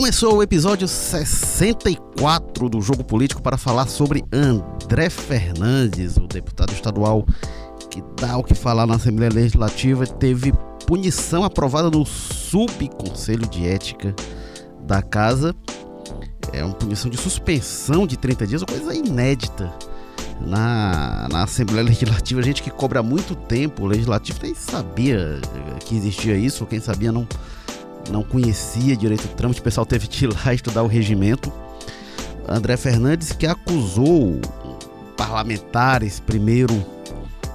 Começou o episódio 64 do Jogo Político para falar sobre André Fernandes, o deputado estadual que dá o que falar na Assembleia Legislativa, teve punição aprovada no Subconselho de Ética da Casa. É uma punição de suspensão de 30 dias, uma coisa inédita na, na Assembleia Legislativa. Gente que cobra muito tempo, o Legislativo nem sabia que existia isso, quem sabia não não conhecia direito o trâmite, o pessoal teve que ir lá estudar o regimento. André Fernandes que acusou parlamentares, primeiro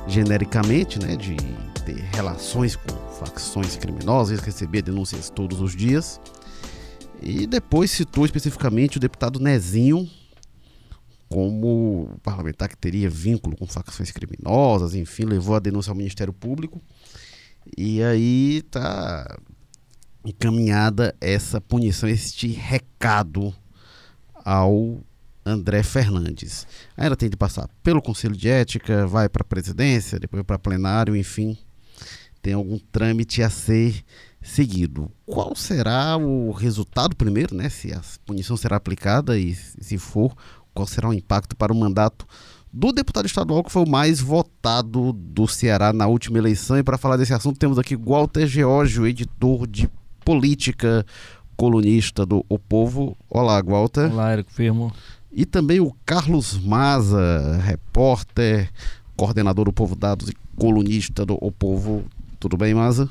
genericamente, né, de ter relações com facções criminosas, recebia denúncias todos os dias. E depois citou especificamente o deputado Nezinho como parlamentar que teria vínculo com facções criminosas, enfim, levou a denúncia ao Ministério Público. E aí tá encaminhada essa punição, este recado ao André Fernandes. Ainda tem de passar pelo Conselho de Ética, vai para a presidência, depois para plenário, enfim, tem algum trâmite a ser seguido. Qual será o resultado primeiro, né? Se a punição será aplicada e se for, qual será o impacto para o mandato do deputado estadual que foi o mais votado do Ceará na última eleição. E para falar desse assunto, temos aqui Walter Georgio, editor de política, colunista do O Povo. Olá, Walter. Olá, Érico Firmo. E também o Carlos Maza, repórter, coordenador do Povo Dados e colunista do O Povo. Tudo bem, Maza?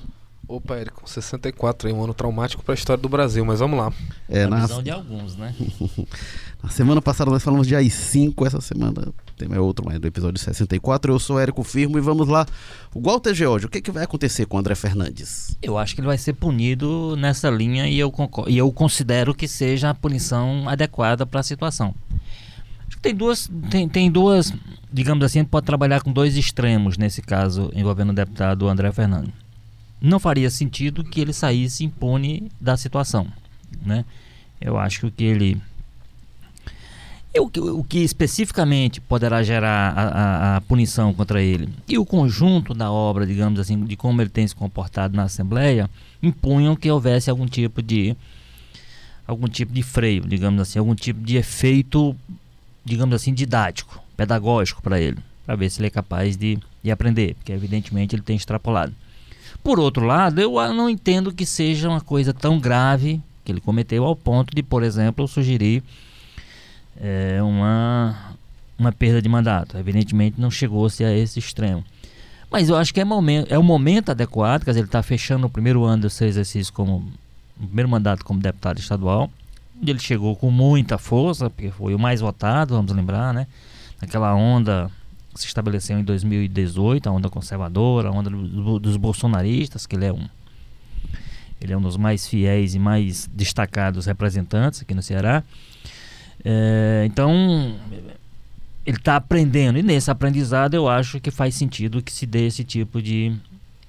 Opa, Érico, 64 aí, um ano traumático para a história do Brasil, mas vamos lá. É, na visão de alguns, né? na semana passada nós falamos de AI-5, essa semana tem mais outro, mais do episódio 64. Eu sou Érico Firmo e vamos lá. O Walter George, o que, que vai acontecer com o André Fernandes? Eu acho que ele vai ser punido nessa linha e eu, e eu considero que seja a punição adequada para a situação. Acho que tem duas, tem, tem duas, digamos assim, pode trabalhar com dois extremos nesse caso envolvendo o deputado André Fernandes não faria sentido que ele saísse impune da situação, né? Eu acho que ele o que, o que especificamente poderá gerar a, a, a, punição contra ele e o conjunto da obra, digamos assim, de como ele tem se comportado na Assembleia, impunham que houvesse algum tipo de algum tipo de freio, digamos assim, algum tipo de efeito, digamos assim, didático, pedagógico para ele, para ver se ele é capaz de, de aprender, porque evidentemente ele tem extrapolado. Por outro lado, eu não entendo que seja uma coisa tão grave que ele cometeu ao ponto de, por exemplo, sugerir é, uma, uma perda de mandato. Evidentemente não chegou-se a esse extremo. Mas eu acho que é, momento, é o momento adequado, quer dizer, ele está fechando o primeiro ano do seu exercício como o primeiro mandato como deputado estadual. Ele chegou com muita força, porque foi o mais votado, vamos lembrar, né? Naquela onda que se estabeleceu em 2018, a onda conservadora, a onda do, dos bolsonaristas, que ele é um ele é um dos mais fiéis e mais destacados representantes aqui no Ceará. É, então ele está aprendendo e nesse aprendizado eu acho que faz sentido que se dê esse tipo de,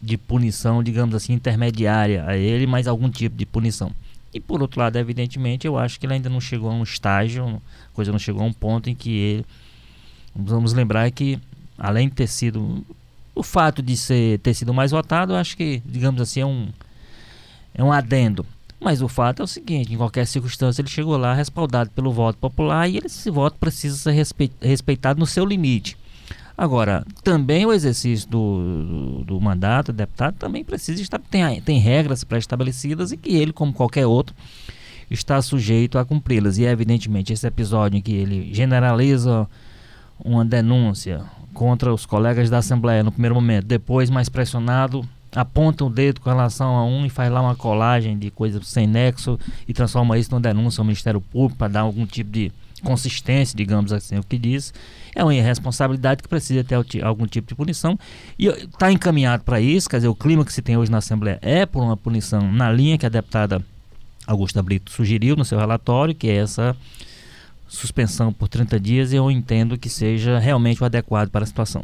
de punição, digamos assim, intermediária a ele, mas algum tipo de punição. E por outro lado, evidentemente, eu acho que ele ainda não chegou a um estágio, coisa não chegou a um ponto em que ele Vamos lembrar que, além de ter sido. O fato de ser, ter sido mais votado, eu acho que, digamos assim, é um, é um adendo. Mas o fato é o seguinte: em qualquer circunstância, ele chegou lá respaldado pelo voto popular e esse voto precisa ser respeitado no seu limite. Agora, também o exercício do, do, do mandato do deputado também precisa estar. Tem, tem regras pré-estabelecidas e que ele, como qualquer outro, está sujeito a cumpri-las. E, evidentemente, esse episódio em que ele generaliza uma denúncia contra os colegas da Assembleia no primeiro momento, depois, mais pressionado, aponta o dedo com relação a um e faz lá uma colagem de coisas sem nexo e transforma isso numa denúncia ao Ministério Público para dar algum tipo de consistência, digamos assim, o que diz. É uma irresponsabilidade que precisa ter algum tipo de punição e está encaminhado para isso, quer dizer, o clima que se tem hoje na Assembleia é por uma punição na linha que a deputada Augusta Brito sugeriu no seu relatório, que é essa suspensão por 30 dias eu entendo que seja realmente o adequado para a situação.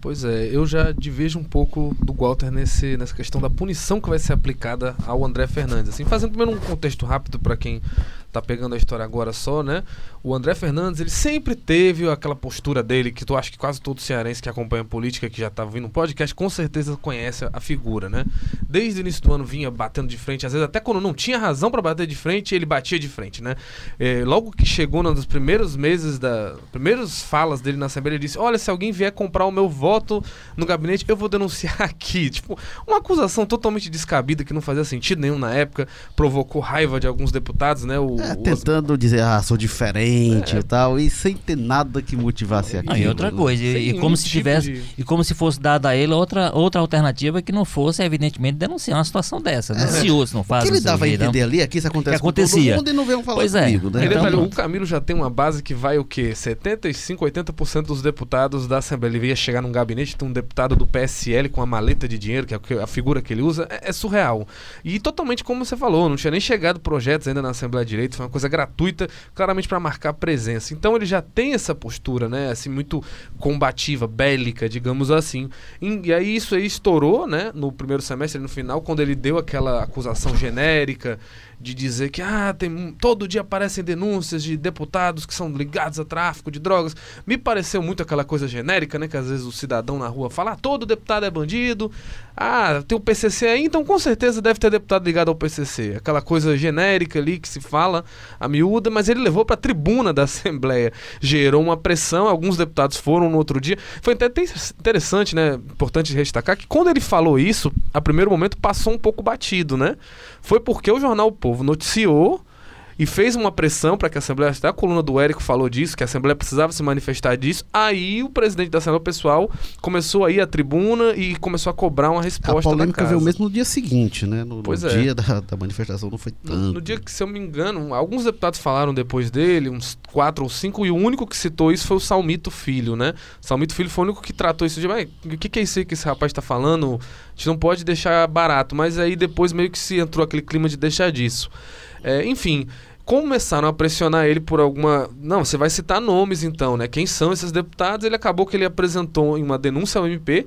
Pois é, eu já divejo um pouco do Walter nesse, nessa questão da punição que vai ser aplicada ao André Fernandes. Assim, fazendo primeiro um contexto rápido para quem tá pegando a história agora só, né? O André Fernandes, ele sempre teve aquela postura dele, que tu acha que quase todo cearense que acompanha política, que já tá vindo no podcast, com certeza conhece a figura, né? Desde o início do ano vinha batendo de frente, às vezes até quando não tinha razão para bater de frente, ele batia de frente, né? É, logo que chegou nos primeiros meses da. primeiras falas dele na Assembleia, ele disse: Olha, se alguém vier comprar o meu voto no gabinete, eu vou denunciar aqui. Tipo, uma acusação totalmente descabida que não fazia sentido nenhum na época, provocou raiva de alguns deputados, né? O, É, o- tentando dizer, ah, sou diferente É. e tal, e sem ter nada que motivasse aquilo. Ah, e outra coisa, e, e como se tipo tivesse, de- e como se fosse dada a ele outra, outra alternativa que não fosse, evidentemente, denunciar uma situação dessa. Né? Se outros não O fazem, que ele dava a entender ali é que isso acontece Que com acontecia. todo mundo e não venham falar Pois é. comigo, né? Então, detalhe, o. Camilo já tem uma base que vai o quê? 75, 80% dos deputados da Assembleia. Ele ia chegar num gabinete, tem um deputado do PSL com uma maleta de dinheiro, que é o a figura que ele usa, é, é surreal. E totalmente como você falou, não tinha nem chegado projetos ainda na Assembleia de Foi uma coisa gratuita, claramente para marcar presença. Então ele já tem essa postura, né, assim, muito combativa, bélica, digamos assim. E, e aí isso aí estourou, né, no primeiro semestre, no final, quando ele deu aquela acusação genérica de dizer que ah, tem, todo dia aparecem denúncias de deputados que são ligados a tráfico de drogas. Me pareceu muito aquela coisa genérica, né? Que às vezes o cidadão na rua fala, ah, todo deputado é bandido. Ah, tem o PCC aí, então com certeza deve ter deputado ligado ao PCC. Aquela coisa genérica ali que se fala, a miúda, mas ele levou para a tribuna da Assembleia. Gerou uma pressão, alguns deputados foram no outro dia. Foi até te- interessante, né? Importante destacar que quando ele falou isso, a primeiro momento passou um pouco batido, né? Foi porque o jornal O Povo noticiou e fez uma pressão para que a Assembleia, até a coluna do Érico falou disso, que a Assembleia precisava se manifestar disso. Aí o presidente da Assembleia Pessoal começou a ir à tribuna e começou a cobrar uma A resposta da polêmica veio mesmo no dia seguinte, né? No, no é. dia da, da manifestação não foi No, tanto. no dia que, se eu me engano, alguns deputados falaram depois dele, uns quatro ou cinco, e o único que citou isso foi o Salmito Filho, né? Salmito Filho foi o único que tratou isso de, "Mas, o que, que é isso aí que esse rapaz tá falando? A gente não pode deixar barato, mas aí depois meio que se entrou aquele clima de deixar disso. É, enfim, começaram a pressionar ele por alguma. Não, você vai citar nomes então, né? Quem são esses deputados? Ele acabou que ele apresentou em uma denúncia ao MP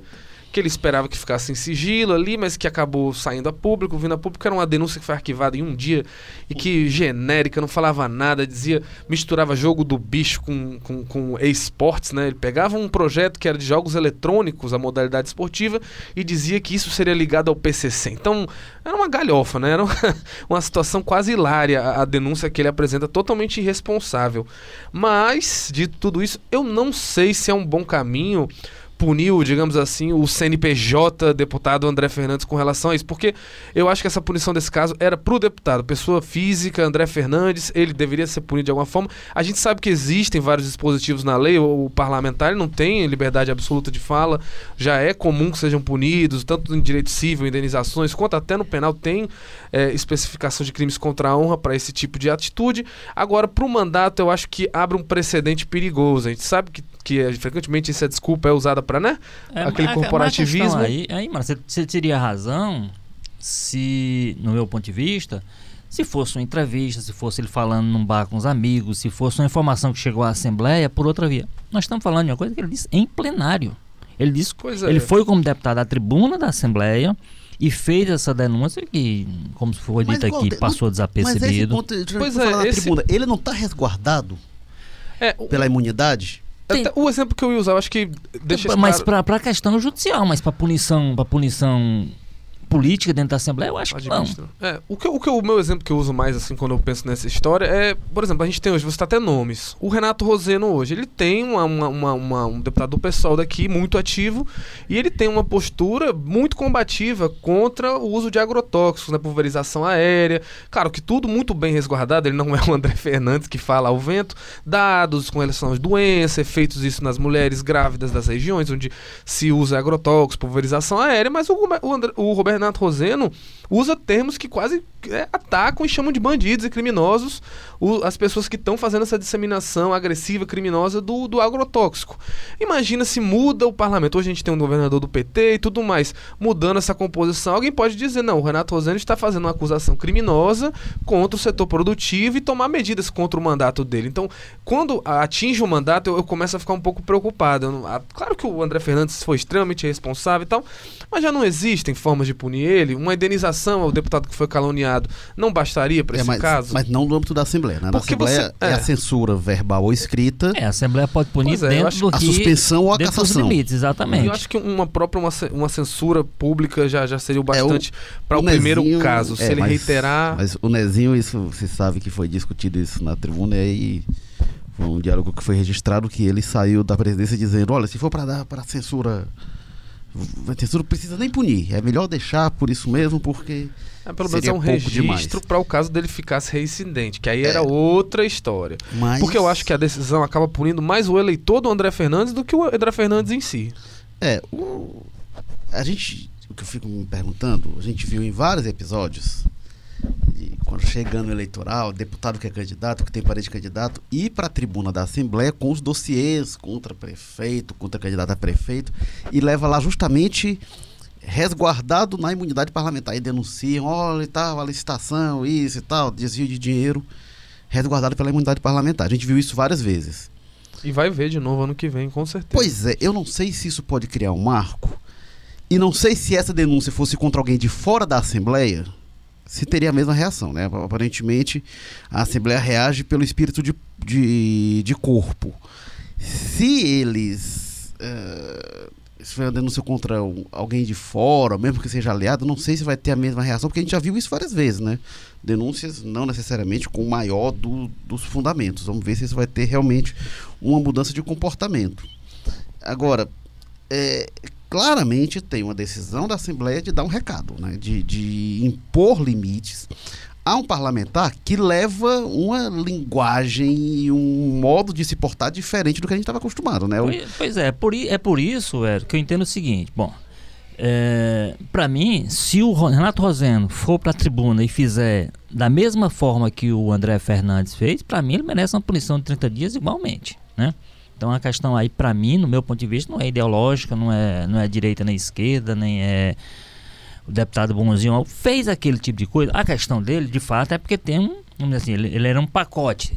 que ele esperava que ficasse em sigilo ali, mas que acabou saindo a público, vindo a público, era uma denúncia que foi arquivada em um dia e que genérica, não falava nada, dizia, misturava jogo do bicho com, com, com esportes, né? Ele pegava um projeto que era de jogos eletrônicos, a modalidade esportiva, e dizia que isso seria ligado ao PCC. Então, era uma galhofa, né? Era uma, uma situação quase hilária a, a denúncia que ele apresenta, totalmente irresponsável. Mas, dito tudo isso, eu não sei se é um bom caminho puniu, digamos assim, o CNPJ deputado André Fernandes com relação a isso, porque eu acho que essa punição desse caso era pro deputado, pessoa física, André Fernandes, ele deveria ser punido de alguma forma. A gente sabe que existem vários dispositivos na lei, o, o parlamentar não tem liberdade absoluta de fala, já é comum que sejam punidos, tanto em direito civil, indenizações, quanto até no penal tem é, especificação de crimes contra a honra para esse tipo de atitude. Agora, para o mandato, eu acho que abre um precedente perigoso. A gente sabe que, que é, frequentemente essa desculpa é usada para, né? É, aquele a- mas a corporativismo. Aí, aí, mano, você, você teria razão se, no meu ponto de vista, se fosse uma entrevista, se fosse ele falando num bar com os amigos, se fosse uma informação que chegou à Assembleia por outra via. Nós estamos falando de uma coisa que ele disse em plenário. Ele disse Pois é. ele foi como deputado à tribuna da Assembleia e fez essa denúncia que, como foi Mas, dito aqui, Walter, passou Mas esse desapercebido. ponto, Pois falar é, na esse- tribuna, ele não está resguardado É, o, pela imunidade? Tem- o exemplo que eu ia usar, eu acho que deixa mas claro- para para questão judicial, mas para punição, para punição política dentro da Assembleia, eu acho que não. É, o, que, o que o meu exemplo que eu uso mais assim quando eu penso nessa história é, por exemplo, a gente tem hoje, você tá até nomes. O Renato Roseno hoje, ele tem uma, uma- uma- um deputado do PSOL daqui muito ativo e ele tem uma postura muito combativa contra o uso de agrotóxicos, né, pulverização aérea. Claro que tudo muito bem resguardado, ele não é o André Fernandes que fala ao vento, dados com relação às doenças, efeitos disso nas mulheres grávidas das regiões onde se usa agrotóxicos, pulverização aérea, mas o, o, André- o Roberto Renato Roseno usa termos que quase é, atacam e chamam de bandidos e criminosos o- as pessoas que estão fazendo essa disseminação agressiva, criminosa do, do agrotóxico. Imagina se muda o parlamento. Hoje a gente tem um governador do PT e tudo mais, mudando essa composição. Alguém pode dizer, não, o Renato Roseno está fazendo uma acusação criminosa contra o setor produtivo e tomar medidas contra o mandato dele. Então, quando atinge o mandato, eu, eu começo a ficar um pouco preocupado. Eu ah, claro que o André Fernandes foi extremamente responsável e tal, mas já não existem formas de punir ele? Uma indenização ao deputado que foi caluniado não bastaria para É, esse mas, caso? mas não no âmbito da Assembleia. Né? Na Porque Assembleia você- é. é. a censura verbal ou escrita, É, a Assembleia pode punir Pois é, eu dentro acho do a que... suspensão ou a dentro dos cassação. limites, exatamente. Eu acho que uma própria uma, uma censura pública já, já seria o bastante para o, o primeiro Nezinho- caso. Se é, ele mas- reiterar. Mas o Nezinho, isso você sabe que foi discutido isso na tribuna e foi um diálogo que foi registrado que ele saiu da presidência dizendo, olha, se for para dar para censura, a censura não precisa nem punir, é melhor deixar por isso mesmo, porque É, pelo menos é um registro para o caso dele ficasse reincidente, que aí É. era outra história. mas Porque eu acho que a decisão acaba punindo mais o eleitor do André Fernandes do que o André Fernandes em si. É, o, a gente, o que eu fico me perguntando, a gente viu em vários episódios, chegando eleitoral, deputado que é candidato, que tem parede de candidato, ir para a tribuna da Assembleia com os dossiês contra prefeito, contra candidato a prefeito, e leva lá justamente resguardado na imunidade parlamentar. E denunciam, olha, e tal, a licitação, isso e tal, desvio de dinheiro, resguardado pela imunidade parlamentar. A gente viu isso várias vezes. E vai ver de novo ano que vem, com certeza. Pois é, eu não sei se isso pode criar um marco. E não sei se essa denúncia fosse contra alguém de fora da Assembleia, se teria a mesma reação, né? Aparentemente, a Assembleia reage pelo espírito de, de, de corpo. Se eles. eh, se for uma denúncia contra alguém de fora, mesmo que seja aliado, não sei se vai ter a mesma reação, porque a gente já viu isso várias vezes, né? Denúncias não necessariamente com o maior do- dos fundamentos. Vamos ver se isso vai ter realmente uma mudança de comportamento. Agora, é, claramente tem uma decisão da Assembleia de dar um recado, né? de, de impor limites a um parlamentar que leva uma linguagem e um modo de se portar diferente do que a gente estava acostumado. Né? Pois, é, por, é por isso, Érico, que eu entendo o seguinte. Bom, é, para mim, se o Renato Roseno for para a tribuna e fizer da mesma forma que o André Fernandes fez, para mim ele merece uma punição de 30 dias igualmente, né? Então a questão aí, para mim, no meu ponto de vista, não é ideológica, não é, não é direita nem esquerda, nem é o deputado bonzinho fez aquele tipo de coisa. A questão dele, de fato, é porque tem um, vamos dizer assim, ele, ele era um pacote.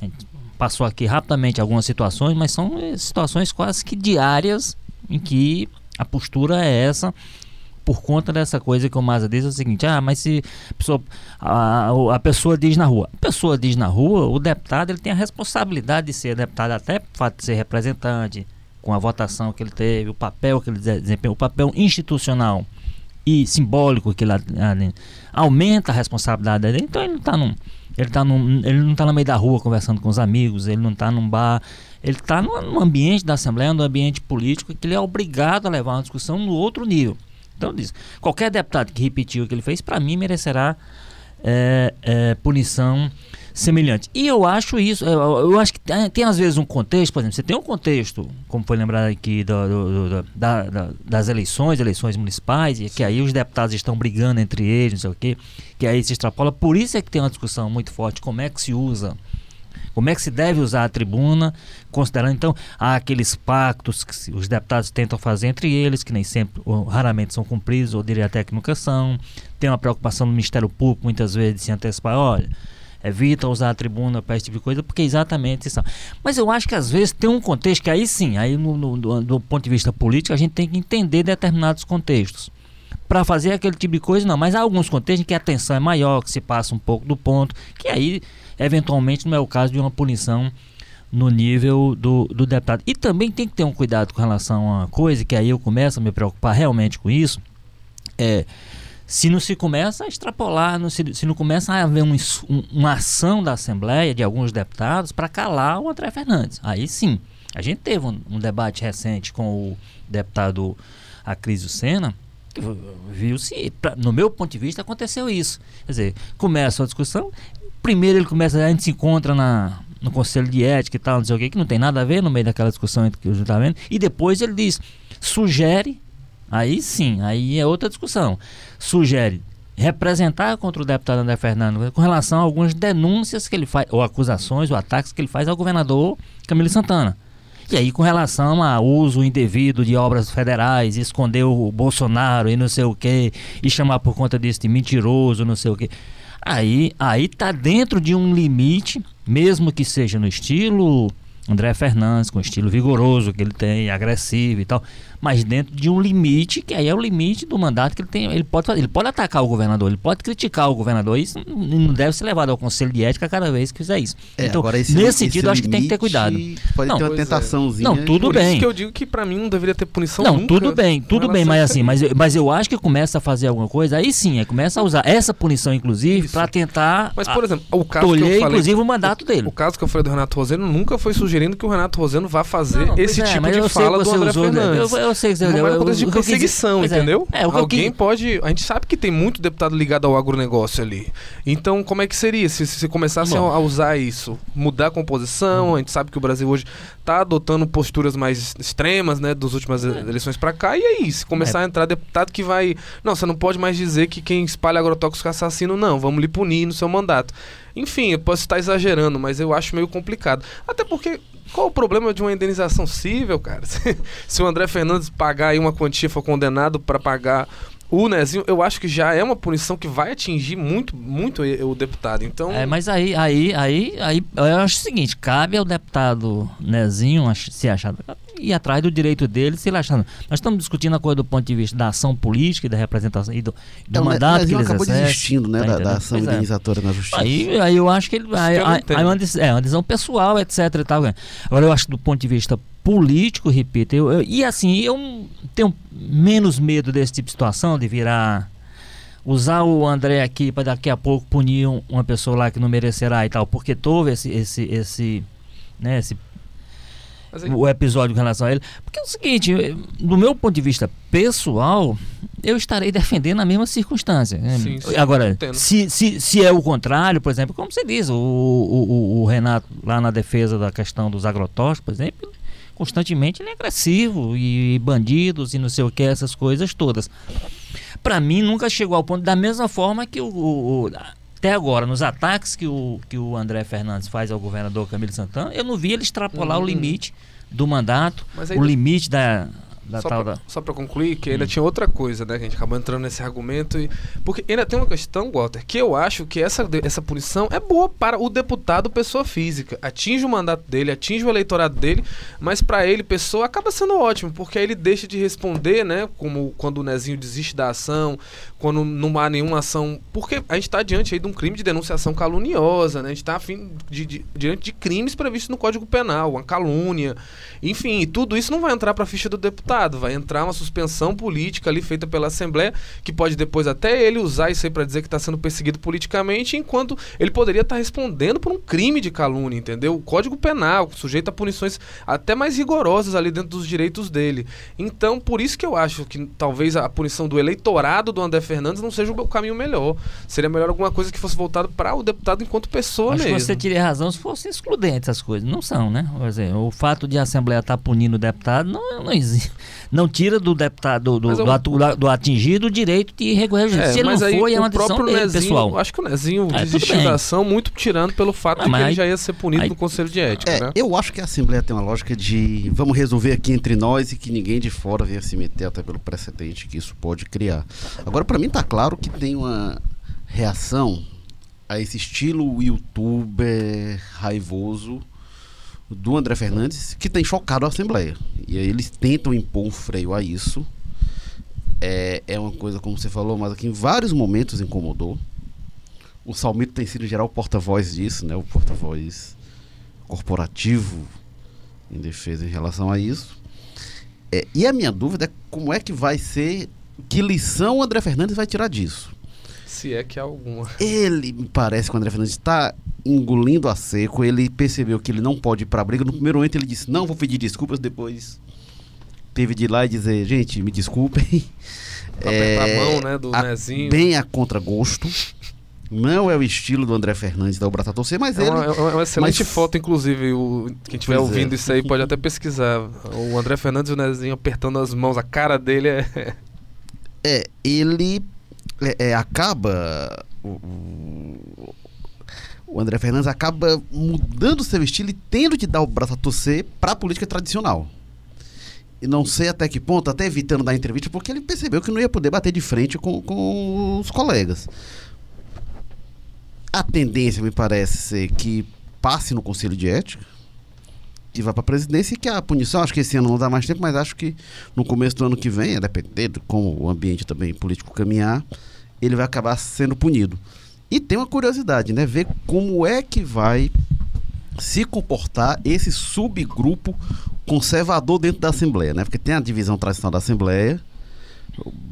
A gente passou aqui rapidamente algumas situações, mas são eh, situações quase que diárias em que a postura é essa por conta dessa coisa que o Maza diz é o seguinte, ah, mas se a pessoa, a, a pessoa diz na rua, a pessoa diz na rua, o deputado ele tem a responsabilidade de ser deputado até por fato de ser representante, com a votação que ele teve, o papel que ele desempenhou, o papel institucional e simbólico que ele aumenta a responsabilidade dele. Então ele não está num, ele tá num, ele não está no meio da rua conversando com os amigos, ele não está num bar, ele está num ambiente da Assembleia, num ambiente político que ele é obrigado a levar uma discussão no outro nível. Então qualquer deputado que repetiu o que ele fez, para mim merecerá é, é, punição semelhante. E eu acho isso, eu, eu acho que tem, tem, às vezes um contexto, por exemplo, você tem um contexto, como foi lembrado aqui do, do, do, da, da, das eleições, eleições municipais, e que aí os deputados estão brigando entre eles, não sei o quê, que aí se extrapola. Por isso é que tem uma discussão muito forte, como é que se usa como é que se deve usar a tribuna, considerando então aqueles pactos que os deputados tentam fazer entre eles, que nem sempre ou raramente são cumpridos, ou diria até que nunca são. Tem uma preocupação do Ministério Público muitas vezes de se antecipar, olha, evita usar a tribuna para esse tipo de coisa, porque exatamente isso. Mas eu acho que às vezes tem um contexto que aí sim, aí no, no, do, do ponto de vista político, a gente tem que entender determinados contextos. Para fazer aquele tipo de coisa, não, mas há alguns contextos em que a tensão é maior, que se passa um pouco do ponto, que aí eventualmente não é o caso de uma punição no nível do, do deputado. E também tem que ter um cuidado com relação a uma coisa, que aí eu começo a me preocupar realmente com isso, é se não se começa a extrapolar, não se, se não começa a haver um, um, uma ação da Assembleia, de alguns deputados, para calar o André Fernandes. Aí sim. A gente teve um, um debate recente com o deputado Acrisio Senna, viu-se, no meu ponto de vista, aconteceu isso. Quer dizer, começa a discussão, primeiro ele começa, a gente se encontra na, no conselho de ética e tal, não sei o que, que não tem nada a ver no meio daquela discussão que gente está vendo, e depois ele diz, sugere, aí sim, aí é outra discussão, sugere representar contra o deputado André Fernando com relação a algumas denúncias que ele faz, ou acusações, ou ataques que ele faz ao governador Camilo Santana. E aí, com relação a uso indevido de obras federais, esconder o Bolsonaro e não sei o que, e chamar por conta disso de mentiroso, não sei o que. Aí, aí tá dentro de um limite, mesmo que seja no estilo André Fernandes, com estilo vigoroso que ele tem, agressivo e tal. Mas dentro de um limite, que aí é o limite do mandato que ele tem. Ele pode, fazer, ele pode atacar o governador, ele pode criticar o governador. Isso não deve ser levado ao Conselho de Ética cada vez que fizer isso. É, então, agora esse- nesse esse sentido, eu acho que tem que ter cuidado. Pode Não, ter uma é. tentaçãozinha. Não, tudo Por bem. isso que eu digo que pra mim não deveria ter punição Não, nunca tudo bem, tudo bem, mas assim, mas, eu- mas eu acho que começa a fazer alguma coisa, aí sim, aí começa a usar essa punição, inclusive, para tentar Mas, por exemplo, o caso que tolher, eu falei... inclusive, o mandato dele. O caso que eu falei do Renato Roseno nunca foi sugerindo que o Renato Roseno vá fazer Não, esse é, tipo de eu fala que do André usou, né? Fernandes. Eu, eu sei que você Não é uma coisa eu- de quis perseguição, é. entendeu? É, que eu Alguém quis- pode. A gente sabe que tem muito deputado ligado ao agronegócio ali. Então, como é que seria se, se começassem a, a usar isso? Mudar a composição? A gente sabe que o Brasil hoje está adotando posturas mais extremas, né? Das últimas eleições para cá. E aí, se começar É. a entrar deputado que vai. Não, você não pode mais dizer que quem espalha agrotóxico é assassino, não. Vamos lhe punir no seu mandato. Enfim, eu posso estar exagerando, mas eu acho meio complicado. Até porque. Qual o problema de uma indenização civil, cara? Se, se o André Fernandes pagar aí uma quantia, for condenado para pagar o Nezinho, eu acho que já é uma punição que vai atingir muito, muito o deputado. Então, É, mas aí, aí, aí, aí, eu acho o seguinte, cabe ao deputado Nezinho se achar ir atrás do direito dele, se ele achar. Nós estamos discutindo a coisa do ponto de vista da ação política e da representação e do, do É, o Ne- mandato que Nezinho ele acabou exerce, desistindo né, tá da, da ação Pois é. na justiça. Aí, aí eu acho que ele. Aí, que não aí, aí é uma decis- é uma decisão pessoal, etc. E tal. né? Agora, eu acho que do ponto de vista político, repito, eu, eu- e assim, eu tenho menos medo desse tipo de situação, de virar. Usar o André aqui para daqui a pouco punir um- uma pessoa lá que não merecerá e tal, porque houve esse, esse, esse, né, esse mas aí- o episódio com relação a ele. Porque é o seguinte, do meu ponto de vista pessoal, eu estarei defendendo a mesma circunstância. né? Sim, sim, Agora, se, se, se é o contrário, por exemplo, como você diz, o, o, o- Renato, lá na defesa da questão dos agrotóxicos, por exemplo, constantemente ele é agressivo e bandidos e não sei o que, essas coisas todas. Para mim, nunca chegou ao ponto, da mesma forma que o, o- o- até agora, nos ataques que o, que o André Fernandes faz ao governador Camilo Santana, eu não vi ele extrapolar Uhum. o limite do mandato, aí o limite da, da só, tal pra, da. só pra concluir, que ainda Hum. tinha outra coisa, né? Que a gente acabou entrando nesse argumento. E, porque ainda tem uma questão, Walter, que eu acho que essa, essa punição é boa para o deputado pessoa física. Atinge o mandato dele, atinge o eleitorado dele, mas para ele, pessoa, acaba sendo ótimo, porque aí ele deixa de responder, né? Como quando o Nezinho desiste da ação, quando não há nenhuma ação. Porque a gente está diante aí de um crime de denunciação caluniosa, né? A gente está diante de crimes previstos no Código Penal, uma calúnia. Enfim, tudo isso não vai entrar para a ficha do deputado, vai entrar uma suspensão política ali feita pela Assembleia, que pode depois até ele usar isso aí para dizer que está sendo perseguido politicamente, enquanto ele poderia estar respondendo por um crime de calúnia, entendeu? O Código Penal, sujeito a punições até mais rigorosas ali dentro dos direitos dele. Então, por isso que eu acho que talvez a punição do eleitorado do André Fernandes não seja o caminho melhor. Seria melhor alguma coisa que fosse voltada para o deputado enquanto pessoa Acho mesmo. que você teria razão se fossem excludentes essas coisas. Não são, né? Dizer, o fato de a Assembleia estar punindo o deputado não, não, exi- não tira do deputado, do, do, eu- atu- do atingido o direito de recorrer à justiça. Se ele não for, é o uma decisão dele, Nezinho, pessoal. Acho que o Nezinho É, desistiu da ação muito tirando pelo fato Ah, de que ele aí- já ia ser punido aí- no Conselho de Ética, É, né? eu acho que a Assembleia tem uma lógica de vamos resolver aqui entre nós e que ninguém de fora venha se meter até pelo precedente que isso pode criar. Agora, para mim tá claro que tem uma reação a esse estilo youtuber raivoso do André Fernandes que tem chocado a Assembleia. E aí eles tentam impor um freio a isso. É, é uma coisa, como você falou, mas que em vários momentos incomodou. O Salmito tem sido, em geral, o porta-voz disso, né? O porta-voz corporativo em defesa em relação a isso. É, e a minha dúvida é como é que vai ser, que lição o André Fernandes vai tirar disso. Se é que há alguma. Ele, me parece que o André Fernandes está engolindo a seco, ele percebeu que ele não pode ir para a briga. No primeiro momento ele disse, não, vou pedir desculpas, depois teve de ir lá e dizer, gente, me desculpem. Apertar É, a mão, né, do a- Nezinho. Bem a contragosto. Não é o estilo do André Fernandes dar o braço a torcer, mas É ele... uma, é uma excelente mas- foto, inclusive. O, quem estiver é. ouvindo isso aí pode até pesquisar. O André Fernandes e o Nezinho apertando as mãos, a cara dele é. É, ele é, é, acaba. O, o- André Fernandes acaba mudando seu estilo e tendo de dar o braço a torcer para a política tradicional. E não sei até que ponto, até evitando dar entrevista, porque ele percebeu que não ia poder bater de frente com, com os colegas. A tendência, me parece ser que passe no Conselho de Ética. que vai para a presidência e que a punição, acho que esse ano não dá mais tempo, mas acho que no começo do ano que vem, a depender de como o ambiente também político caminhar, ele vai acabar sendo punido. E tem uma curiosidade, né? Ver como é que vai se comportar esse subgrupo conservador dentro da Assembleia, né? Porque tem a divisão tradicional da Assembleia,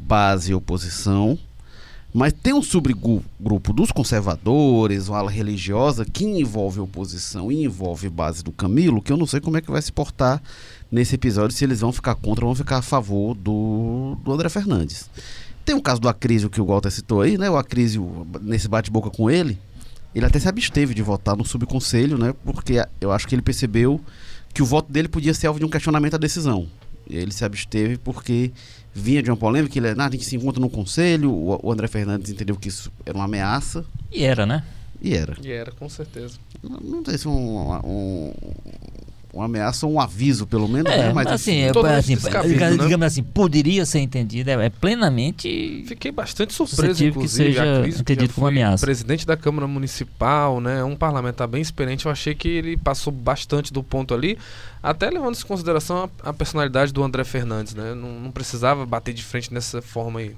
base e oposição, mas tem um subgrupo dos conservadores, uma ala religiosa, que envolve oposição e envolve base do Camilo, que eu não sei como é que vai se portar nesse episódio, se eles vão ficar contra ou vão ficar a favor do, do André Fernandes. Tem o caso do Acrísio que o Walter citou aí, né? O Acrísio, nesse bate-boca com ele, ele até se absteve de votar no subconselho, né? Porque eu acho que ele percebeu que o voto dele podia ser alvo de um questionamento à decisão. Ele se absteve porque vinha de uma polêmica, ele, ah, a gente se encontra no conselho, o, o, André Fernandes entendeu que isso era uma ameaça. E era, né? E era. E era, com certeza. Não, não sei se um, um, uma ameaça ou um aviso, pelo menos. É, né? mas assim, é, assim digamos né? assim, poderia ser entendido, é, é, plenamente. Fiquei bastante surpreso, inclusive, que seja Cris, entendido como ameaça. Presidente da Câmara Municipal, né, um parlamentar bem experiente, eu achei que ele passou bastante do ponto ali, até levando em consideração a, a personalidade do André Fernandes, né? Não, não precisava bater de frente dessa forma aí.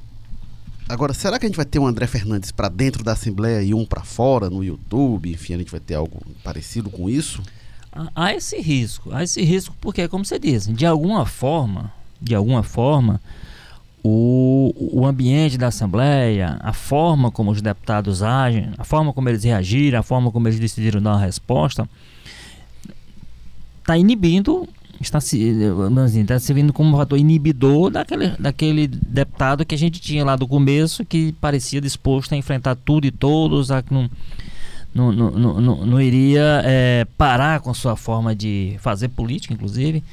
Agora, será que a gente vai ter um André Fernandes para dentro da Assembleia e um para fora no YouTube? Enfim, a gente vai ter algo parecido com isso? Há esse risco, há esse risco porque, como você disse, de alguma forma, de alguma forma, o, o ambiente da Assembleia, a forma como os deputados agem, a forma como eles reagiram, a forma como eles decidiram dar uma resposta, está inibindo, está se, está servindo como um fator inibidor daquele, daquele deputado que a gente tinha lá do começo, que parecia disposto a enfrentar tudo e todos, a, não, não, não, não, não iria é, parar com sua forma de fazer política, inclusive,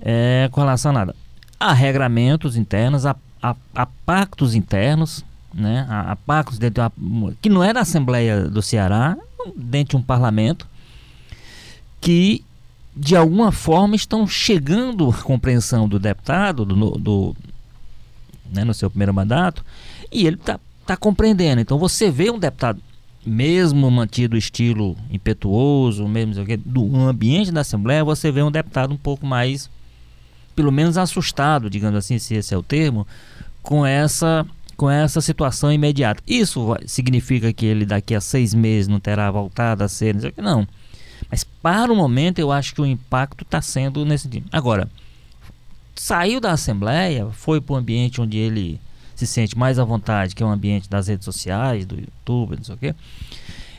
é, com relação a nada. Há regramentos internos, há, há, há pactos internos, né? há, há pactos dentro uma, que não é da Assembleia do Ceará, dentro de um parlamento, que de alguma forma estão chegando à compreensão do deputado do, do né, no seu primeiro mandato e ele está tá compreendendo. Então você vê um deputado mesmo mantido o estilo impetuoso, mesmo do ambiente da Assembleia, você vê um deputado um pouco mais, pelo menos assustado, digamos assim, se esse é o termo, com essa com essa situação imediata. Isso significa que ele daqui a seis meses não terá voltado a ser, não, não. Mas para o momento eu acho que o impacto está sendo nesse tipo. Agora, saiu da Assembleia, foi para o ambiente onde ele se sente mais à vontade, que é o ambiente das redes sociais, do YouTube, não sei o quê,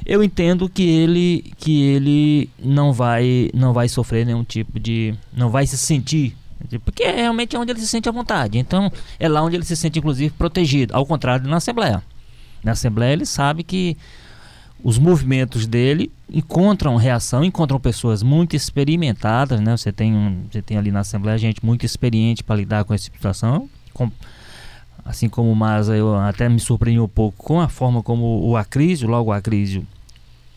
eu entendo que ele que ele não vai não vai sofrer nenhum tipo de não vai se sentir porque realmente é onde ele se sente à vontade. Então, é lá onde ele se sente, inclusive, protegido. Ao contrário na Assembleia. Na Assembleia, ele sabe que os movimentos dele encontram reação, encontram pessoas muito experimentadas. Né? Você, tem um, você tem ali na Assembleia gente muito experiente para lidar com essa situação. Com, assim como o Maza, eu até me surpreendi um pouco com a forma como o Acrísio, logo o Acrísio,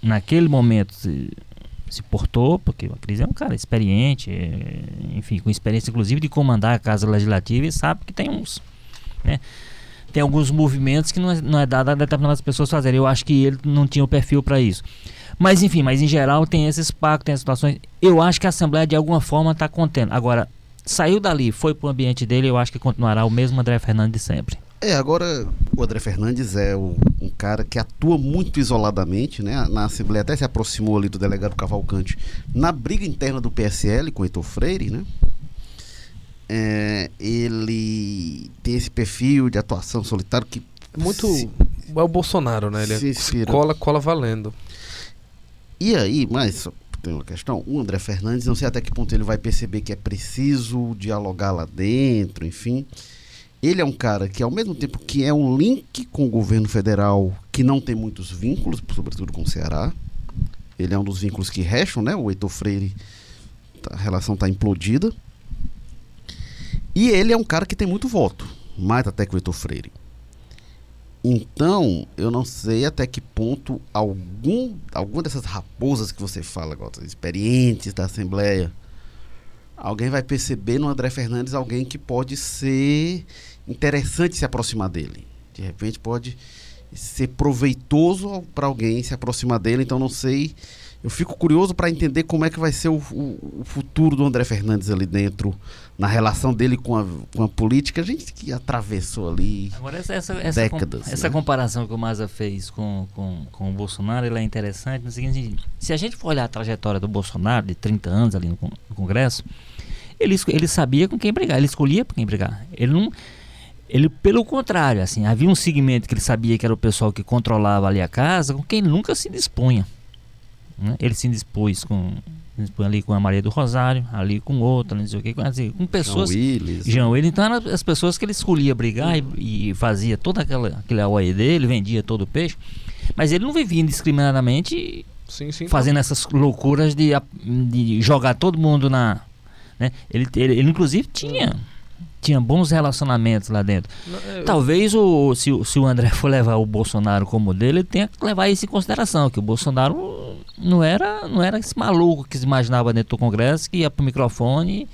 naquele momento se, se portou, porque o Acrísio é um cara experiente, é, enfim, com experiência inclusive de comandar a Casa Legislativa e sabe que tem uns, né, tem alguns movimentos que não é, não é dado a determinadas pessoas fazerem. Eu acho que ele não tinha o perfil para isso. Mas enfim, mas em geral tem esses pactos, tem as situações. Eu acho que a Assembleia de alguma forma está contendo. Agora, saiu dali, foi para o ambiente dele, eu acho que continuará o mesmo André Fernandes de sempre. É, agora o André Fernandes é o, um cara que atua muito isoladamente, né? Na Assembleia até se aproximou ali do delegado Cavalcante na briga interna do PSL com o Heitor Freire, né? É, ele tem esse perfil de atuação solitário que muito se, é o Bolsonaro, né? Ele é cola, cola valendo. E aí, mas tem uma questão. O André Fernandes, não sei até que ponto ele vai perceber que é preciso dialogar lá dentro, enfim. Ele é um cara que, ao mesmo tempo que é um link com o governo federal, que não tem muitos vínculos, sobretudo com o Ceará. Ele é um dos vínculos que restam, né? O Heitor Freire, a relação está implodida. E ele é um cara que tem muito voto, mais até que o Heitor Freire. Então, eu não sei até que ponto algum, alguma dessas raposas que você fala, agora, experientes da Assembleia, alguém vai perceber no André Fernandes alguém que pode ser interessante se aproximar dele. De repente pode ser proveitoso para alguém se aproximar dele. Então, não sei eu fico curioso para entender como é que vai ser o, o, o, futuro do André Fernandes ali dentro, na relação dele com a, com a política. A gente que atravessou ali Agora, essa, essa, essa décadas. Com, essa né? comparação que o Maza fez com, com, com o Bolsonaro ela é interessante no seguinte: se a gente for olhar a trajetória do Bolsonaro, de 30 anos ali no, no Congresso, ele, ele sabia com quem brigar, ele escolhia com quem brigar. Ele não. Ele, pelo contrário, assim, havia um segmento que ele sabia que era o pessoal que controlava ali a casa, com quem ele nunca se dispunha. Né? Ele se dispôs com ali com a Maria do Rosário, ali com outra, não sei o que, assim, com pessoas. João Willis. João Willis, então eram as pessoas que ele escolhia brigar e, e fazia toda aquela aquele AOE dele, vendia todo o peixe, mas ele não vivia indiscriminadamente Sim, sim. fazendo essas loucuras de, de jogar todo mundo na. Né? Ele, ele, ele, inclusive, tinha. Tinha bons relacionamentos lá dentro. Não, é- Talvez o, se, o- se o André for levar o Bolsonaro como modelo, ele tenha que levar isso em consideração, que o Bolsonaro não era, não era esse maluco que se imaginava dentro do Congresso, que ia pro microfone.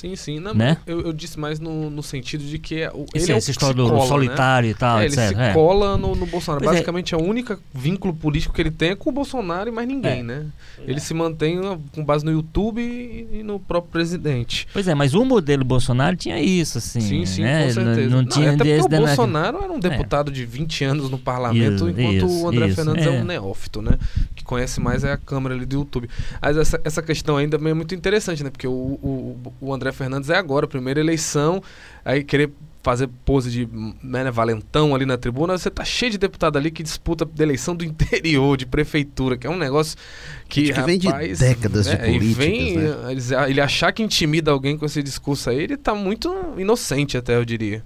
Sim, sim. Não, Né? eu, eu disse mais no, no sentido de que é, o, Esse, ele é essa história do cola, né? solitário e tal, É, ele etc. se é. cola no, no Bolsonaro. Pois é. Basicamente, a única vínculo político que ele tem é com o Bolsonaro e mais ninguém, É. né? Ele se mantém uh, com base no YouTube e, e no próprio presidente. Pois é, mas o modelo Bolsonaro tinha isso, assim. Sim, sim, né? com certeza. Não, não tinha até porque o na- Bolsonaro era um deputado de 20 anos no parlamento, Isso, enquanto isso, o André isso, Fernandes é. é. um neófito, né? Que conhece mais é a câmera ali do YouTube. Mas essa, essa questão ainda é muito interessante, né? Porque o, o, o André Fernandes é agora, primeira eleição, aí querer fazer pose de né, valentão ali na tribuna, você tá cheio de deputado ali que disputa da eleição do interior, de prefeitura, que é um negócio que, que vem de rapaz, décadas de é, e políticas, vem, né? ele achar que intimida alguém com esse discurso aí, ele tá muito inocente até, eu diria.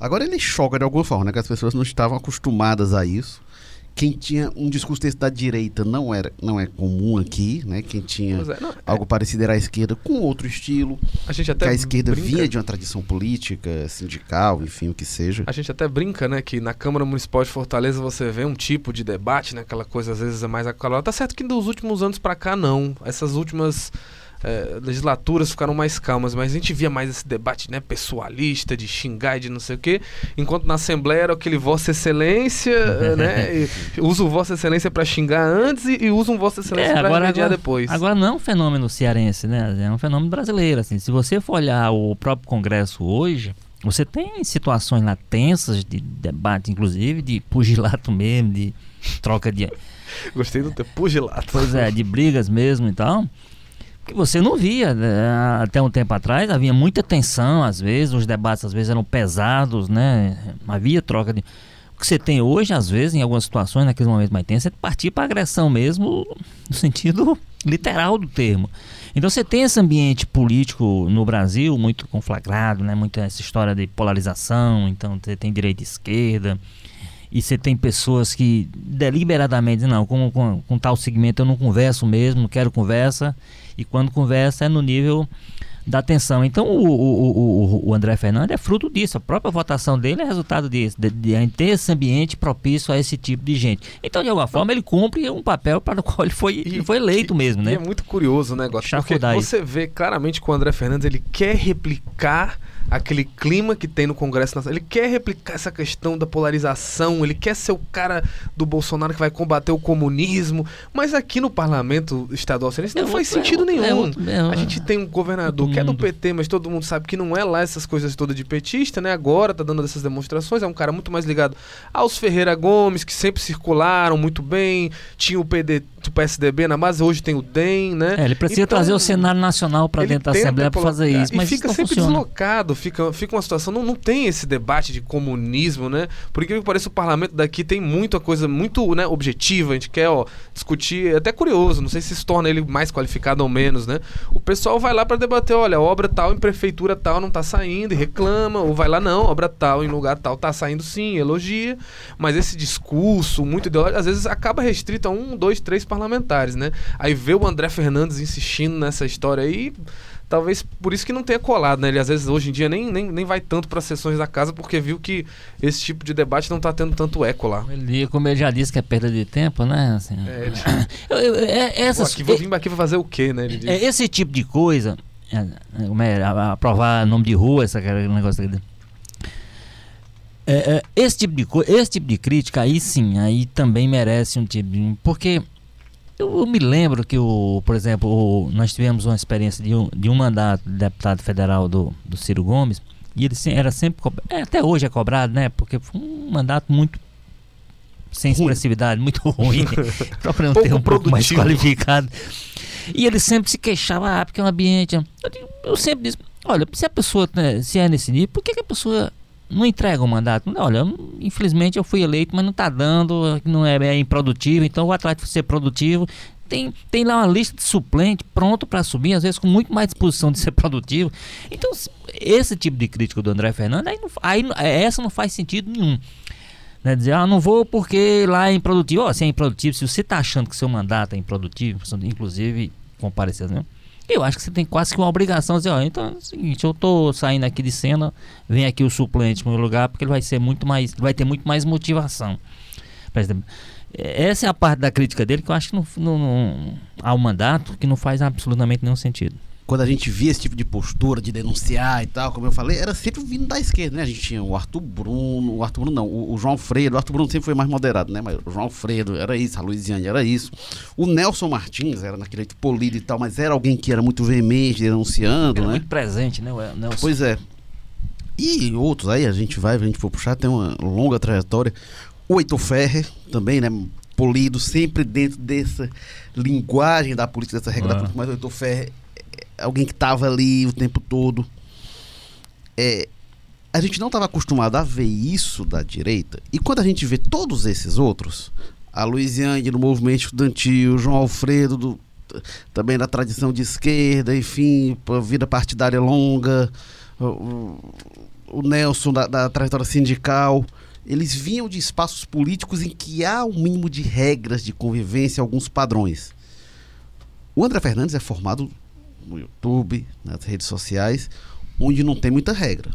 Agora ele choca de alguma forma, né? Que as pessoas não estavam acostumadas a isso. Quem tinha um discurso desse da direita não era, não é comum aqui, né? Quem tinha é, não, algo parecido era a esquerda com outro estilo, a gente que até a esquerda brinca, vinha de uma tradição política, sindical, enfim, o que seja. A gente até brinca, né, que na Câmara Municipal de Fortaleza você vê um tipo de debate, né, aquela coisa às vezes é mais acalorada. Tá certo que dos últimos anos pra cá não. Essas últimas eh, legislaturas ficaram mais calmas, mas a gente via mais esse debate, né, pessoalista, de xingar e de não sei o quê, enquanto na Assembleia era aquele Vossa Excelência, né, usa o Vossa Excelência pra xingar antes e, e usa um Vossa Excelência É, pra agora, remediar depois. agora não é um fenômeno cearense, né? É um fenômeno brasileiro. Assim. Se você for olhar o próprio Congresso hoje, você tem situações lá tensas de debate, inclusive, de pugilato mesmo, de troca de. Gostei do teu pugilato. Pois é, de brigas mesmo e tal. Que você não via né? até um tempo atrás, havia muita tensão às vezes, os debates às vezes eram pesados, né? Havia troca de. O que você tem hoje, às vezes, em algumas situações, naqueles momentos mais tensos, é partir para agressão mesmo, no sentido literal do termo. Então você tem esse ambiente político no Brasil muito conflagrado, né? Muita essa história de polarização, então você tem direita e esquerda. E você tem pessoas que deliberadamente não, com, com, com tal segmento eu não converso mesmo, não quero conversa. E quando conversa é no nível da tensão. Então o, o, o, o André Fernandes é fruto disso. A própria votação dele é resultado disso, de, de ter esse ambiente propício a esse tipo de gente. Então, de alguma forma, ele cumpre um papel para o qual ele foi, E- ele foi eleito mesmo, E né? é muito curioso o negócio, porque você vê claramente que o André Fernandes ele quer replicar aquele clima que tem no Congresso Nacional. Ele quer replicar essa questão da polarização, ele quer ser o cara do Bolsonaro que vai combater o comunismo, mas aqui no parlamento estadual isso não É faz outro- sentido é nenhum. outro- é A gente tem um governador outro que é do. PT, mas todo mundo sabe que não é lá essas coisas todas de petista, né? Agora tá dando essas demonstrações, é um cara muito mais ligado aos Ferreira Gomes, que sempre circularam muito bem, tinha o PD, o PSDB na base, hoje tem o DEM, né? É, ele precisa Então, trazer o cenário nacional para dentro da Assembleia para fazer isso, mas e fica isso não sempre funciona. deslocado, fica, fica uma situação, não, não tem esse debate de comunismo, né? Por incrível que o parlamento daqui tem muita coisa muito né, objetiva, a gente quer ó, discutir, é até curioso, não sei se isso torna ele mais qualificado ou menos, né? O pessoal vai lá para debater, olha, obra tal em prefeitura tal não tá saindo e reclama, ou vai lá, não, obra tal em lugar tal tá saindo sim, elogia, mas esse discurso muito ideológico, às vezes acaba restrito a um, dois, três parlamentares, né? Aí vê o André Fernandes insistindo nessa história aí, talvez por isso que não tenha colado, né? Ele às vezes hoje em dia nem, nem, nem vai tanto para sessões da casa porque viu que esse tipo de debate não tá tendo tanto eco lá. Ele, como ele já disse que é perda de tempo, né? Assim, É, ele- eu- eu- é- Pô, essas, aqui, vou vir aqui pra fazer o quê, né? É, esse tipo de coisa, é, é, como é, aprovar nome de rua, essa aquele negócio daquele. É, é, esse tipo de coisa, esse tipo de crítica aí sim, aí também merece um tipo de, porque Eu, eu me lembro que, o, por exemplo, o, nós tivemos uma experiência de um, de um mandato de deputado federal do, do Ciro Gomes, e ele se- era sempre. co- É, até hoje é cobrado, né? Porque foi um mandato muito. sem expressividade, muito ruim. Próprio não ter um pouco mais qualificado. E ele sempre se queixava, ah, porque é um ambiente. Eu, eu sempre disse: olha, se a pessoa, né, se é nesse nível, por que, que a pessoa não entrega o mandato? Olha, infelizmente eu fui eleito, mas não está dando, não é, é improdutivo, então eu vou atrás de ser produtivo. Tem, tem lá uma lista de suplente pronto para assumir, às vezes com muito mais disposição de ser produtivo. Então, se- esse tipo de crítica do André Fernandes, aí, não, aí não- essa não faz sentido nenhum. Né? Dizer, ah, não vou porque lá é improdutivo. Ó, se é improdutivo, se você está achando que seu mandato é improdutivo, inclusive comparecer, né? Eu acho que você tem quase que uma obrigação dizer, ó, então é o seguinte, eu tô saindo aqui de cena, vem aqui o suplente no meu lugar, porque ele vai ser muito mais, vai ter muito mais motivação. Eh, Essa é a parte da crítica dele que eu acho que não, não, não um mandato que não faz absolutamente nenhum sentido. Quando a gente via esse tipo de postura, de denunciar e tal, como eu falei, era sempre vindo da esquerda, né? A gente tinha o Arthur Bruno, o Arthur Bruno não, o, o João Fredo, o Arthur Bruno sempre foi mais moderado, né? Mas o João Fredo era isso, a Luiziane era isso. O Nelson Martins era naquele jeito polido e tal, mas era alguém que era muito veemente, denunciando, Era né? muito presente, né, o Nelson? Pois é. E outros aí, a gente vai, a gente for puxar, tem uma longa trajetória. O Heitor Ferrer, também, né? Polido, sempre dentro dessa linguagem da política, dessa regra da Ah. política, mas o Heitor Ferrer alguém que estava ali o tempo todo. É, a gente não estava acostumado a ver isso da direita, e quando a gente vê todos esses outros, a Luiziane no movimento estudantil, o João Alfredo do, também da tradição de esquerda, enfim, vida partidária longa, o, o- o Nelson da, da trajetória sindical, eles vinham de espaços políticos em que há um mínimo de regras de convivência, alguns padrões. O André Fernandes é formado no YouTube, nas redes sociais, onde não tem muita regra.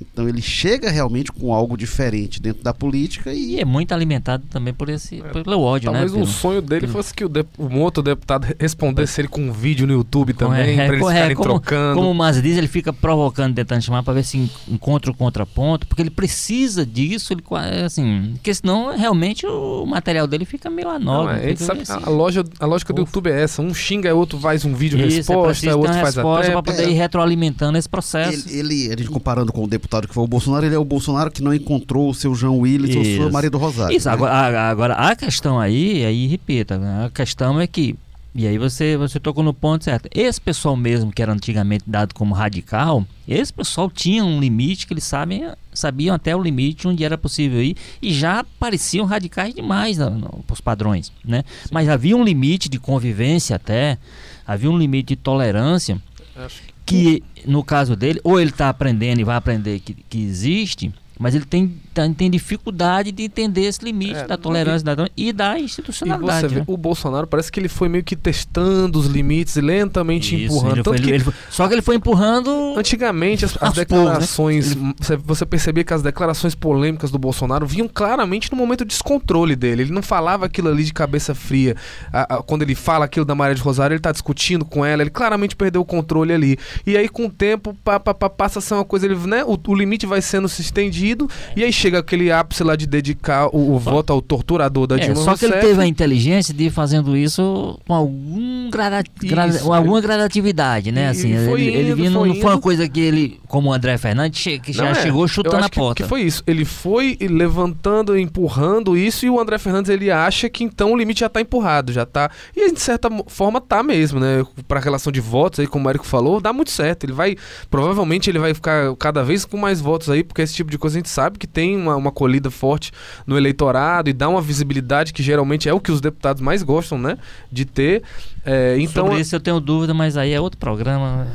Então ele chega realmente com algo diferente dentro da política E e é muito alimentado também por esse, pelo ódio, Talvez né? um pelo- sonho dele pelo- fosse que o de- um outro deputado respondesse ele com um vídeo no YouTube também, é, pra eles é, ficarem como, trocando. Como o Mas diz, ele fica provocando, tentando chamar para ver se en- encontra o contraponto, porque ele precisa disso, ele, é assim, porque senão realmente o material dele fica meio Não, é, a gente fica sabe, assim. a, loja, a lógica do. YouTube é essa. Um xinga, outro faz um vídeo Isso, é resposta, preciso outro faz a resposta para trap. poder É. ir retroalimentando esse processo. ele, ele, a gente comparando com o deputado que foi o Bolsonaro, ele é o Bolsonaro que não encontrou o seu João Willis ou sua Isso. Maria do Rosário. Isso, né? agora, a- agora a questão aí, aí repita, né? a questão é que, e aí você, você tocou no ponto certo, esse pessoal mesmo que era antigamente dado como radical, esse pessoal tinha um limite que eles sabem, sabiam até o limite onde era possível ir e já pareciam radicais demais para os padrões, né? Mas havia um limite de convivência até, havia um limite de tolerância Acho que- no caso dele, ou ele está aprendendo e vai aprender que, que existe, mas ele tem, tem, tem dificuldade de entender esse limite É, da tolerância da, e da E institucionalidade. você vê, né? o Bolsonaro parece que ele foi meio que testando os limites e lentamente Isso, empurrando. ele foi- Tanto que ele- foi- só que ele foi empurrando. Antigamente, as, as poucos, né? declarações, você, você percebia que as declarações polêmicas do Bolsonaro vinham claramente no momento de descontrole dele. Ele não falava aquilo ali de cabeça fria. A- a- quando ele fala aquilo da Maria de Rosário, ele tá discutindo com ela, ele claramente perdeu o controle ali. E aí, com o tempo, pá, pá, pá, passa a ser uma coisa, ele, né, o, o limite vai sendo se estendido, e aí chega aquele ápice lá de dedicar o, o voto ao torturador da É, Dilma só que ele Rousseff. teve a inteligência de ir fazendo isso com algum grada, grada- Isso, alguma gradatividade, né? E- Assim, ele, ele indo, vinha, não, foi uma coisa que ele, como o André Fernandes, che- que já é. chegou chutando a que- porta. Que foi isso. Ele foi levantando, empurrando isso, e o André Fernandes ele acha que então o limite já tá empurrado, já tá. E de certa forma tá mesmo, né? Pra relação de votos aí, como o Érico falou, dá muito certo. Ele vai. Provavelmente ele vai ficar cada vez com mais votos aí, porque esse tipo de coisa a gente sabe que tem uma, uma colhida forte no eleitorado e dá uma visibilidade que geralmente é o que os deputados mais gostam, né? De ter. É, então. Sobre isso eu tenho dúvida, mas aí é outro programa.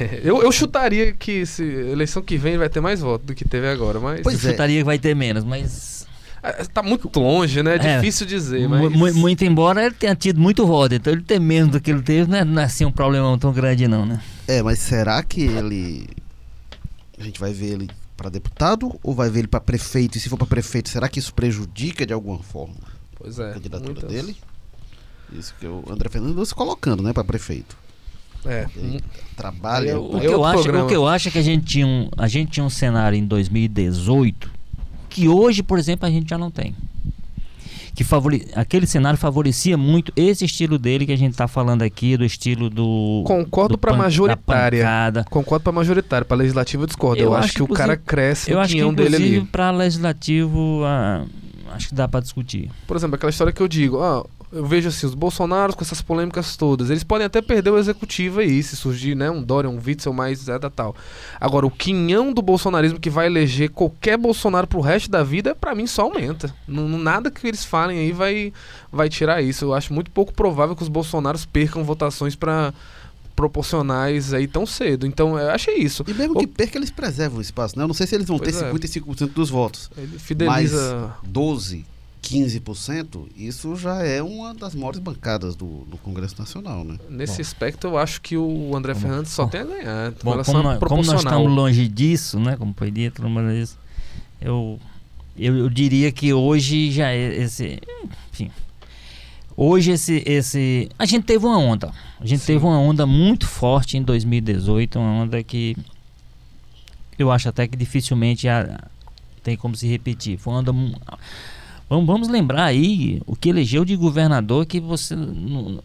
é, eu, eu chutaria que se eleição que vem vai ter mais votos do que teve agora, mas. Pois eu é. chutaria que vai ter menos, mas É, Tá muito longe, né? É É. difícil dizer, mas... mu- Muito embora ele tenha tido muito voto, então ele ter menos do que ele teve não é, não é assim um problemão tão grande não, né? É, mas será que ele. A gente vai ver ele para deputado ou vai ver ele para prefeito? E se for para prefeito, será que isso prejudica de alguma forma Pois a é. candidatura muitas- dele? Isso que o André Fernandes andou se colocando, né, para prefeito. É. Trabalha. O É que, eu acho, programa. o que eu acho é que a gente, tinha um, a gente tinha um cenário em 2018 que hoje, por exemplo, a gente já não tem. Que favore, aquele cenário favorecia muito esse estilo dele que a gente está falando aqui, do estilo do. Concordo do para majoritária. Concordo pra majoritária, pra legislativa eu discordo. Eu, Eu acho, acho, que o cara cresce Eu o acho que, dele ali. para legislativo, ah, acho que dá para discutir. Por exemplo, aquela história que eu digo, ó, eu vejo assim, os Bolsonaros com essas polêmicas todas, eles podem até perder o executivo aí, se surgir, né, um Dória, um Witzel mais Zé da tal. Agora, o quinhão do bolsonarismo que vai eleger qualquer Bolsonaro pro resto da vida, pra mim só aumenta. Não, nada que eles falem aí vai, vai tirar isso. Eu acho muito pouco provável que os Bolsonaros percam votações pra proporcionais aí tão cedo. Então, eu achei isso. E mesmo O- que perca, eles preservam o espaço, né? Eu não sei se eles vão Pois ter é. 55% dos votos. Ele fideliza... 12, 15%, isso já é uma das maiores bancadas do, do Congresso Nacional, né? Nesse Bom. aspecto, eu acho que o André Fernandes só bom. tem a ganhar. com Bom, como a nós, como nós estamos longe disso, né? Como foi dito, mas eu, eu, eu diria que hoje já é esse. Enfim. Hoje esse, esse. A gente teve uma onda. A gente Sim. teve uma onda muito forte em 2018, uma onda que eu acho até que dificilmente tem como se repetir. Foi uma onda. Vamos, vamos lembrar aí o que elegeu de governador que você. no-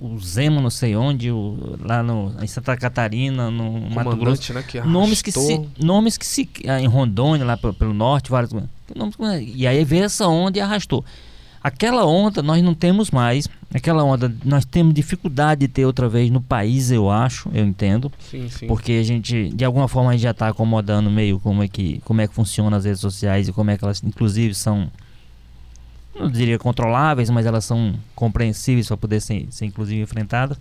o Zema, não sei onde, o- lá no, em Santa Catarina, no Mato Grosso. comandante, né, que Nomes que, se, nomes que se. ah, Em Rondônia, lá pelo, pelo norte, vários. nomes e aí veio essa onda e arrastou. Aquela onda nós não temos mais. Aquela onda nós temos dificuldade de ter outra vez no país, eu acho, eu entendo. Sim, sim. Porque a gente, de alguma forma, a gente já está acomodando meio como é que como é que funciona as redes sociais e como é que elas, inclusive, são não diria controláveis, mas elas são compreensíveis para poder ser, ser inclusive enfrentadas.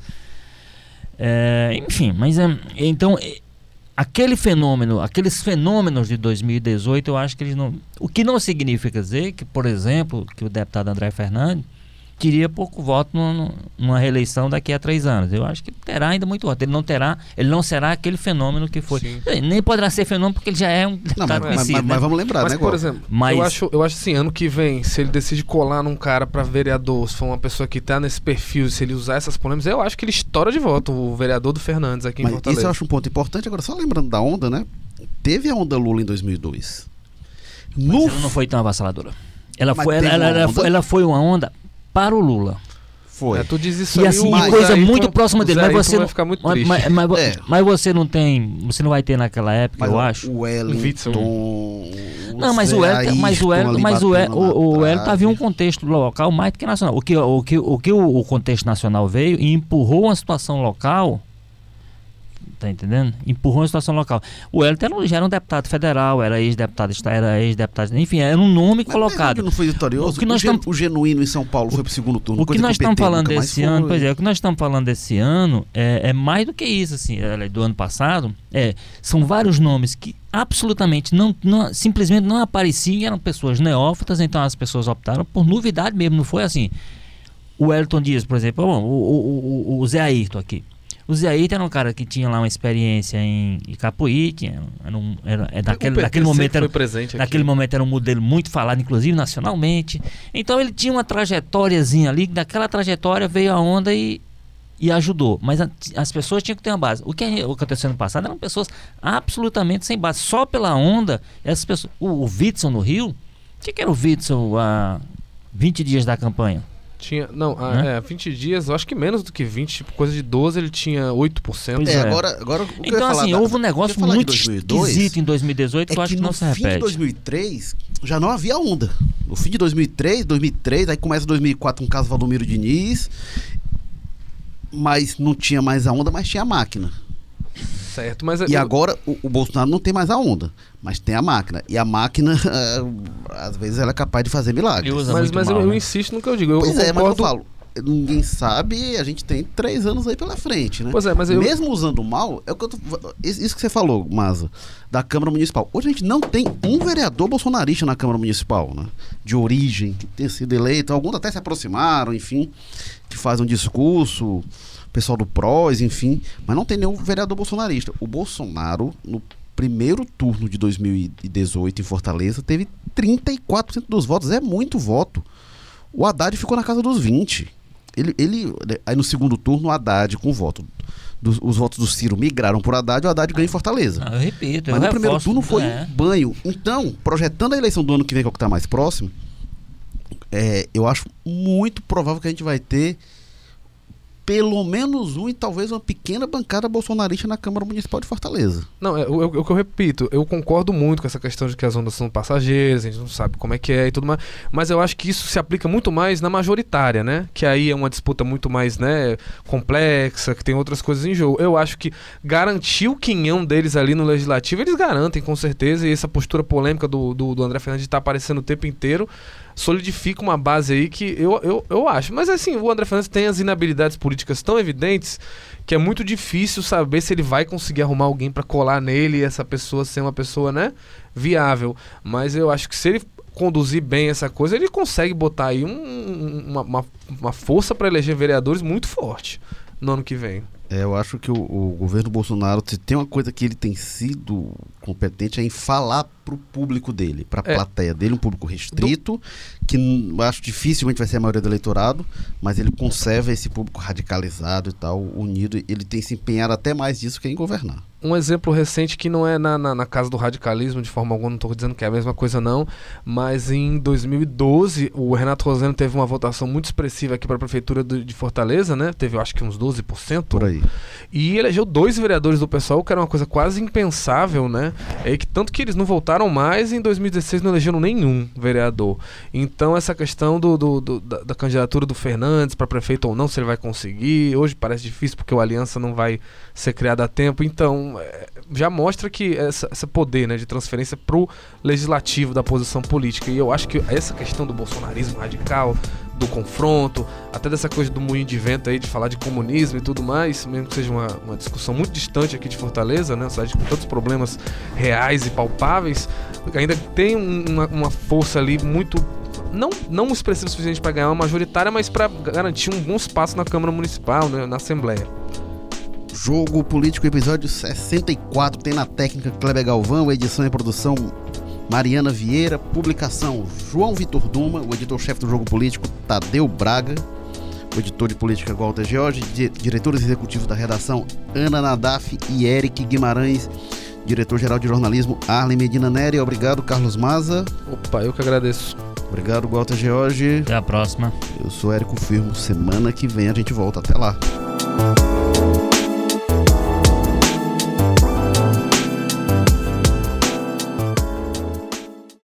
É, enfim, mas é, então é, aquele fenômeno, aqueles fenômenos de 2018, eu acho que eles não. O que não significa dizer que, por exemplo, que o deputado André Fernandes teria pouco voto numa, numa reeleição daqui a três anos. Eu acho que terá ainda muito voto. Ele não terá, ele não será aquele fenômeno que foi. Sim. Nem poderá ser fenômeno porque ele já é um Não, deputado mas, mas- conhecido. mas- né? mas vamos lembrar, Mas, né, por exemplo, Mas- eu, acho, eu acho assim, ano que vem, se ele decide colar num cara pra vereador, se for uma pessoa que tá nesse perfil, se ele usar essas polêmicas, eu acho que ele estoura de voto, o vereador do Fernandes aqui em Mas Fortaleza. isso eu acho um ponto importante. Agora, só lembrando da onda, né? Teve a onda Lula em 2002. Mas No ela não foi tão avassaladora. Ela Mas foi, ela, ela- ela foi, ela foi uma onda para o Lula. foi. É, tu diz isso E aí, assim, mas- coisa Zé muito próxima dele. Mas você, vai não, ficar muito mas, mas, mas- É. mas você não tem. Você não vai ter naquela época, Mas eu o- acho. O Wellington. Não, mas o Hélio, mas o ali mas o Hélio, batendo o, o na Hélio tava em um contexto local mais do que nacional. O que o, que, o, que o, o contexto nacional veio e empurrou uma situação local. Tá entendendo? Empurrou uma situação local. O um- já era um deputado federal, era ex-deputado, era ex-deputado, enfim, era um nome Mas colocado. Bernardo não foi vitorioso. O que nós gen- tam- o genuíno em São Paulo foi pro segundo turno. O que nós o estamos falando desse ano, pois é, o que nós estamos falando desse ano é, é mais do que isso, assim, é, do ano passado. É, são vários nomes que absolutamente não, não- simplesmente não apareciam e eram pessoas neófitas, então as pessoas optaram por novidade mesmo, não foi assim. O Elton Dias, por exemplo, bom, o, o, o, o Zé Ayrton aqui. O Zé Ayrton era um cara que tinha lá uma experiência em Icapuí, tinha, era um, era, é O daquele, naquele momento era, foi presente aqui. Naquele momento era um modelo muito falado, inclusive nacionalmente. Então ele tinha uma trajetóriazinha ali, daquela trajetória veio a onda e, e ajudou. Mas a- as pessoas tinham que ter uma base. O que que aconteceu no passado eram pessoas absolutamente sem base. Só pela onda, essas pessoas. O, o no Rio, o que, que era o Witzel há 20 dias da campanha? Tinha, não, ah, Né? é, 20 dias, eu acho que menos do que 20, tipo, coisa de 12 ele tinha 8%. Pois É, é. agora, agora o que eu ia Então, falar assim, da- houve um negócio muito 2002 esquisito em 2018 que eu é acho que que não no se fim de repete. 2003 já não havia onda. No fim de 2003, 2003, aí começa 2004 com o caso Valdomiro Diniz, mas não tinha mais a onda, mas tinha a máquina. Certo, mas E eu- agora o, o Bolsonaro não tem mais a onda, mas tem a máquina. E a máquina, às vezes, ela é capaz de fazer milagres. Mas, mas eu, mal, eu né? insisto no que eu digo. Eu, Pois eu é, mas eu concordo. falo, ninguém sabe, a gente tem três anos aí pela frente, né? Pois é, mas eu, Mesmo usando mal, é o que eu tô, isso isso que você falou, Maza, da Câmara Municipal. Hoje a gente não tem um vereador bolsonarista na Câmara Municipal, né? De origem, que tenha sido eleito. Alguns até se aproximaram, enfim, que fazem um discurso, pessoal do PROS, enfim. Mas não tem nenhum vereador bolsonarista. O Bolsonaro, no primeiro turno de 2018 em Fortaleza, teve 34% dos votos. É muito voto. O Haddad ficou na casa dos 20. Ele, ele, aí no segundo turno, o Haddad com voto. Dos, os votos do Ciro migraram por Haddad e o Haddad ganha em Fortaleza. Ah, eu repito, eu Mas no primeiro reforço, turno foi é. um banho. Então, projetando a eleição do ano que vem, que é o que está mais próximo, é, eu acho muito provável que a gente vai ter pelo menos um e talvez uma pequena bancada bolsonarista na Câmara Municipal de Fortaleza. Não, é o, o que eu repito, eu concordo muito com essa questão de que as ondas são passageiras, a gente não sabe como é que é e tudo mais, mas eu acho que isso se aplica muito mais na majoritária, né? Que aí é uma disputa muito mais, né, complexa, que tem outras coisas em jogo. Eu acho que garantir o quinhão deles ali no legislativo, eles garantem com certeza, e essa postura polêmica do, do, do André Fernandes está aparecendo o tempo inteiro solidifica uma base aí que eu, eu, eu acho. Mas assim, o André Fernandes tem as inabilidades políticas tão evidentes que é muito difícil saber se ele vai conseguir arrumar alguém para colar nele e essa pessoa ser uma pessoa, né, viável. Mas eu acho que se ele conduzir bem essa coisa, ele consegue botar aí um, uma, uma, uma força para eleger vereadores muito forte no ano que vem. É, eu acho que o, o, governo Bolsonaro, se tem uma coisa que ele tem sido competente é em falar para o público dele, para a é. plateia dele, um público restrito, Do... que acho dificilmente vai ser a maioria do eleitorado, mas ele conserva esse público radicalizado e tal, unido. Ele tem se empenhado até mais disso que em governar um exemplo recente que não é na, na, na, casa do radicalismo de forma alguma, não estou dizendo que é a mesma coisa não, mas em 2012 o Renato Roseno teve uma votação muito expressiva aqui para a prefeitura de, de Fortaleza, né? Teve acho que uns 12%. Por aí. E elegeu dois vereadores do pessoal, que era uma coisa quase impensável, né? É que tanto que eles não voltaram mais e em 2016 não elegeram nenhum vereador. Então essa questão do, do, do da, da candidatura do Fernandes para prefeito ou não, se ele vai conseguir, hoje parece difícil porque o Aliança não vai ser criado a tempo, então é, já mostra que essa, esse poder né, de transferência pro legislativo da posição política. E eu acho que essa questão do bolsonarismo radical, do confronto, até dessa coisa do moinho de vento aí, de falar de comunismo e tudo mais, mesmo que seja uma, uma discussão muito distante aqui de Fortaleza, né? Cidade com tantos problemas reais e palpáveis, ainda tem uma, uma força ali muito não, não expressiva o suficiente para ganhar uma majoritária, mas para garantir um bom espaço na Câmara Municipal, né, na Assembleia. Jogo Político, episódio 64, tem na técnica Kleber Galvão, edição e produção Mariana Vieira, publicação João Vitor Duma, o editor-chefe do Jogo Político Tadeu Braga, o editor de política Walter George, di diretores executivos da redação Ana Nadaf e Eric Guimarães, diretor-geral de jornalismo Arlen Medina Neri, obrigado Carlos Maza. Opa, eu que agradeço. Obrigado Walter George. Até a próxima. Eu sou Érico Firmo, semana que vem a gente volta, até lá.